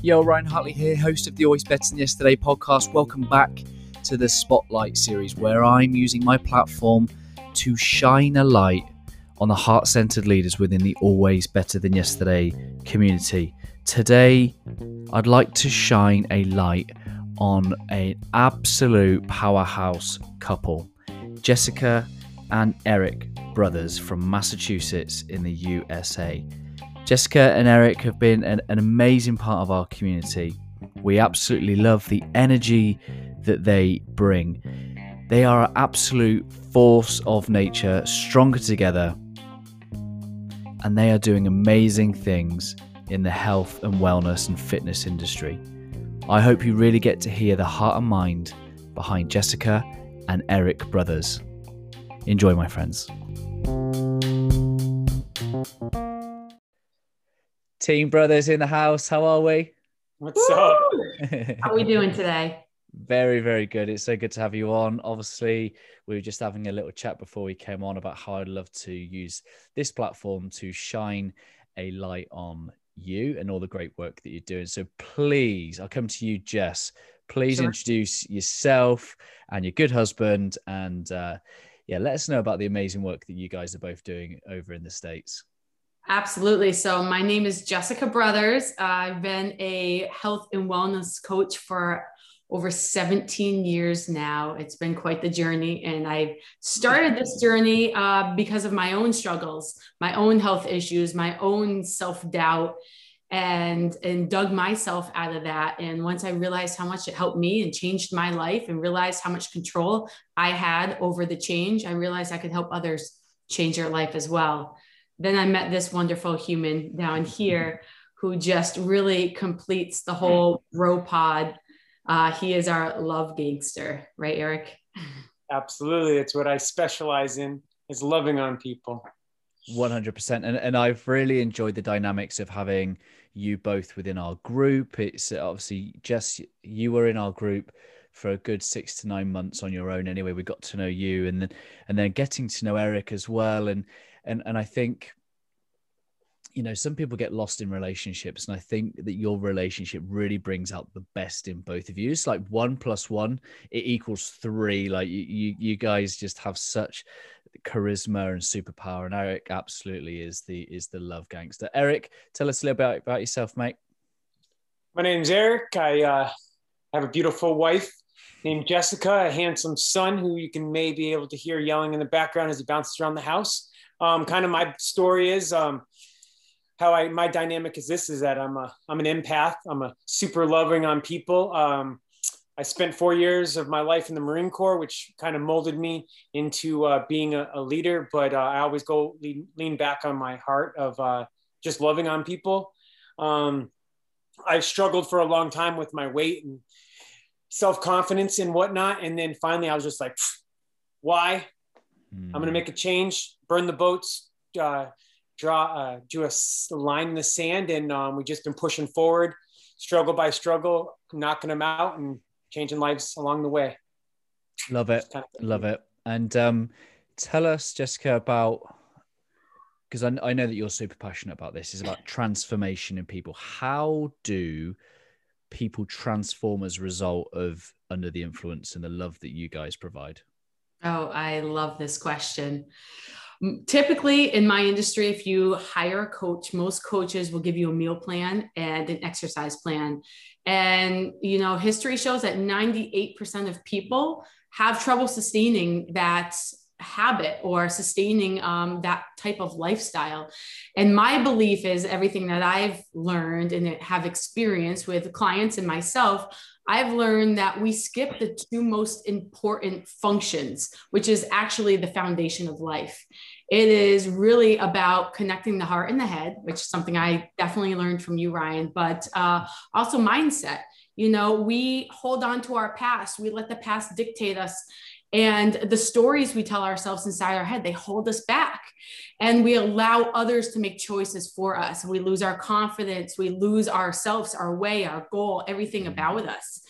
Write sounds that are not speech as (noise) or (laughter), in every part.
Yo, Ryan Hartley here, host of the Always Better Than Yesterday podcast. Welcome back to the Spotlight series, where I'm using my platform to shine a light on the heart centered leaders within the Always Better Than Yesterday community. Today, I'd like to shine a light on an absolute powerhouse couple, Jessica and Eric brothers from Massachusetts in the USA. Jessica and Eric have been an, an amazing part of our community. We absolutely love the energy that they bring. They are an absolute force of nature, stronger together, and they are doing amazing things in the health and wellness and fitness industry. I hope you really get to hear the heart and mind behind Jessica and Eric Brothers. Enjoy, my friends. Team Brothers in the house, how are we? What's up? (laughs) How are we doing today? Very, very good. It's so good to have you on. Obviously, we were just having a little chat before we came on about how I'd love to use this platform to shine a light on you and all the great work that you're doing. So please, I'll come to you, Jess. Please Sure. introduce yourself and your good husband, and uh, yeah, let us know about the amazing work that you guys are both doing over in the states. Absolutely. So, my name is Jessica Brothers. I've been a health and wellness coach for over 17 years now. It's been quite the journey. And I started this journey uh, because of my own struggles, my own health issues, my own self doubt. And, and dug myself out of that. And once I realized how much it helped me and changed my life and realized how much control I had over the change, I realized I could help others change their life as well. Then I met this wonderful human down here who just really completes the whole row pod. Uh, he is our love gangster, right, Eric? Absolutely. It's what I specialize in is loving on people. 100% and, and i've really enjoyed the dynamics of having you both within our group. It's uh, obviously just you were in our group for a good six to nine months on your own anyway. We got to know you and then and then getting to know eric as well. And and and i think you know some people get lost in relationships and i think that your relationship really brings out the best in both of you it's like one plus one it equals three like you you, you guys just have such charisma and superpower and eric absolutely is the is the love gangster eric tell us a little bit about yourself mate My name's Eric. I uh, have a beautiful wife named Jessica, a handsome son who you can maybe able to hear yelling in the background as he bounces around the house. Um, kind of my story is um, how I my dynamic is this is that I'm a I'm an empath. I'm a super loving on people. Um, I spent four years of my life in the Marine Corps, which kind of molded me into uh, being a, a leader. But uh, I always go lean, lean back on my heart of uh, just loving on people. Um, I've struggled for a long time with my weight and self confidence and whatnot. And then finally, I was just like, "Pfft, why? I'm going to make a change, burn the boats, uh, draw, uh, do a s- line in the sand. And um, we've just been pushing forward, struggle by struggle, knocking them out and changing lives along the way. love it kind of- Love it. And um, tell us, Jessica, about because I, I know that you're super passionate about this. Is about transformation in people. How do people transform as a result of under the influence and the love that you guys provide? Oh, I love this question. Typically, in my industry, if you hire a coach, most coaches will give you a meal plan and an exercise plan. And, you know, history shows that 98% of people have trouble sustaining that habit or sustaining um, that type of lifestyle. And my belief is everything that I've learned and have experienced with clients and myself I've learned that we skip the two most important functions, which is actually the foundation of life. It is really about connecting the heart and the head, which is something I definitely learned from you, Ryan, but uh, also mindset. You know, we hold on to our past, we let the past dictate us. And the stories we tell ourselves inside our head, they hold us back. And we allow others to make choices for us. We lose our confidence, we lose ourselves, our way, our goal, everything about us.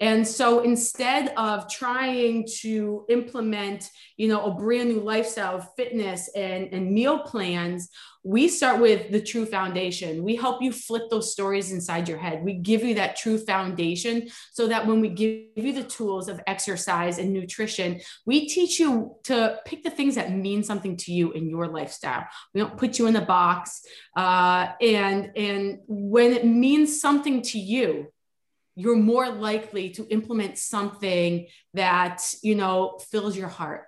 And so instead of trying to implement, you know, a brand new lifestyle of fitness and, and meal plans, we start with the true foundation. We help you flip those stories inside your head. We give you that true foundation so that when we give you the tools of exercise and nutrition, we teach you to pick the things that mean something to you in your lifestyle. We don't put you in a box. Uh, and, and when it means something to you, you're more likely to implement something that, you know, fills your heart.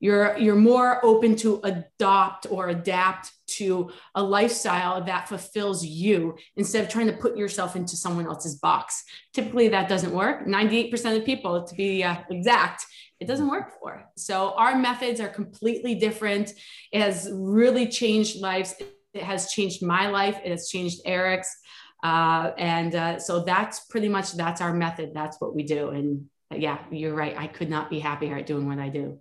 You're you're more open to adopt or adapt to a lifestyle that fulfills you instead of trying to put yourself into someone else's box. Typically that doesn't work. 98% of people to be uh, exact it doesn't work for. So our methods are completely different. It has really changed lives. It has changed my life. It has changed eric's uh, and uh, so that's pretty much that's our method that's what we do and yeah you're right i could not be happier at doing what i do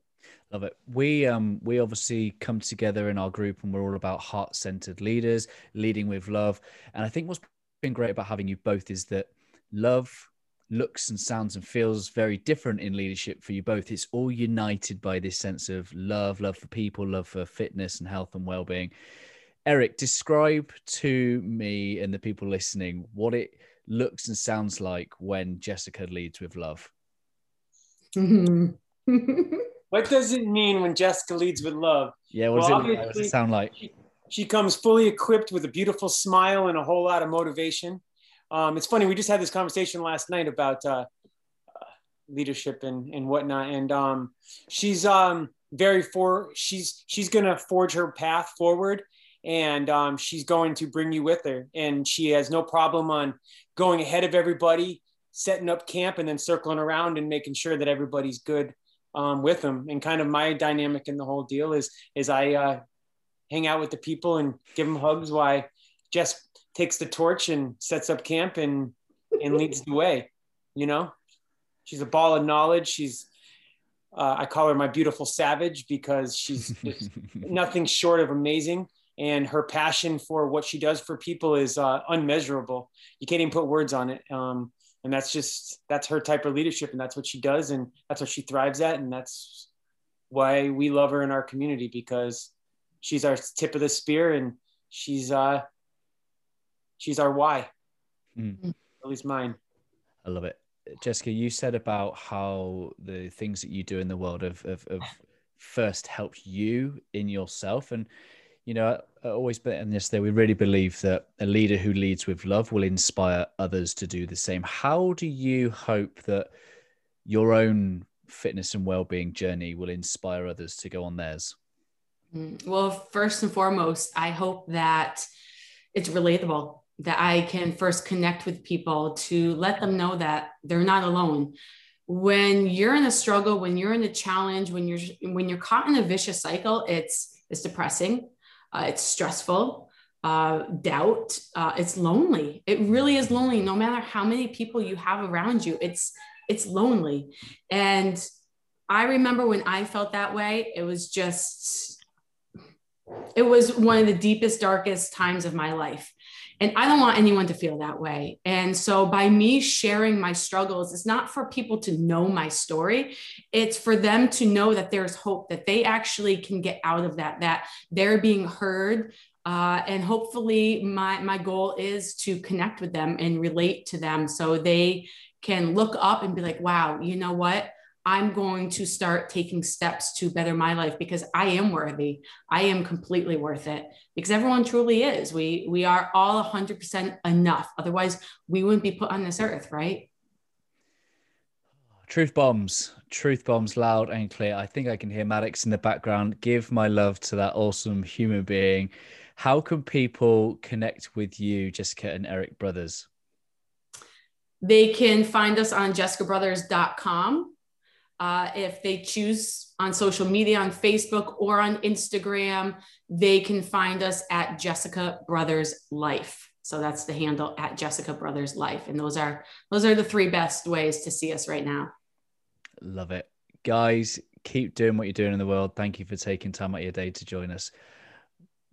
Love it. We um we obviously come together in our group and we're all about heart-centered leaders, leading with love. And I think what's been great about having you both is that love looks and sounds and feels very different in leadership for you both. It's all united by this sense of love, love for people, love for fitness and health and well-being. Eric, describe to me and the people listening what it looks and sounds like when Jessica leads with love. (laughs) What does it mean when Jessica leads with love? Yeah, what, well, does, it, what does, it, sound like? She, she, comes fully equipped with a beautiful smile and a whole lot of motivation. Um, it's funny, we just had this conversation last night about uh, uh, leadership and, and whatnot. And um, she's um, very for, she's, she's going to forge her path forward and um, she's going to bring you with her. And she has no problem on going ahead of everybody, setting up camp and then circling around and making sure that everybody's good um, with them. And kind of my dynamic in the whole deal is is I uh, hang out with the people and give them hugs while Jess takes the torch and sets up camp and and leads the way. You know, she's a ball of knowledge. She's uh, I call her my beautiful savage because she's (laughs) nothing short of amazing. And her passion for what she does for people is uh, unmeasurable. You can't even put words on it. Um, and that's just that's her type of leadership and that's what she does and that's what she thrives at and that's why we love her in our community because she's our tip of the spear and she's uh she's our why mm. at least mine i love it jessica you said about how the things that you do in the world have, have, have first helped you in yourself and you know, always been in this there, we really believe that a leader who leads with love will inspire others to do the same. How do you hope that your own fitness and well-being journey will inspire others to go on theirs? Mm, well, first and foremost, I hope that it's relatable, that I can first connect with people to let them know that they're not alone. When you're in a struggle, when you're in a challenge, when you're when you're caught in a vicious cycle, it's it's depressing uh, it's stressful, uh, doubt. Uh, it's lonely. It really is lonely. No matter how many people you have around you, it's it's lonely. And I remember when I felt that way. It was just, it was one of the deepest, darkest times of my life. And I don't want anyone to feel that way. And so by me sharing my struggles, it's not for people to know my story. It's for them to know that there's hope, that they actually can get out of that, that they're being heard. Uh, and hopefully my, my goal is to connect with them and relate to them so they can look up and be like, wow, you know what? I'm going to start taking steps to better my life because I am worthy. I am completely worth it because everyone truly is. We we are all 100% enough. Otherwise, we wouldn't be put on this earth, right? Truth bombs, truth bombs loud and clear. I think I can hear Maddox in the background. Give my love to that awesome human being. How can people connect with you, Jessica and Eric Brothers? They can find us on jessicabrothers.com uh, if they choose on social media, on Facebook or on Instagram, they can find us at Jessica Brothers Life. So that's the handle at Jessica Brothers Life. And those are those are the three best ways to see us right now. Love it. Guys, keep doing what you're doing in the world. Thank you for taking time out of your day to join us.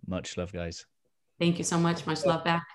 Much love, guys. Thank you so much. Much love back.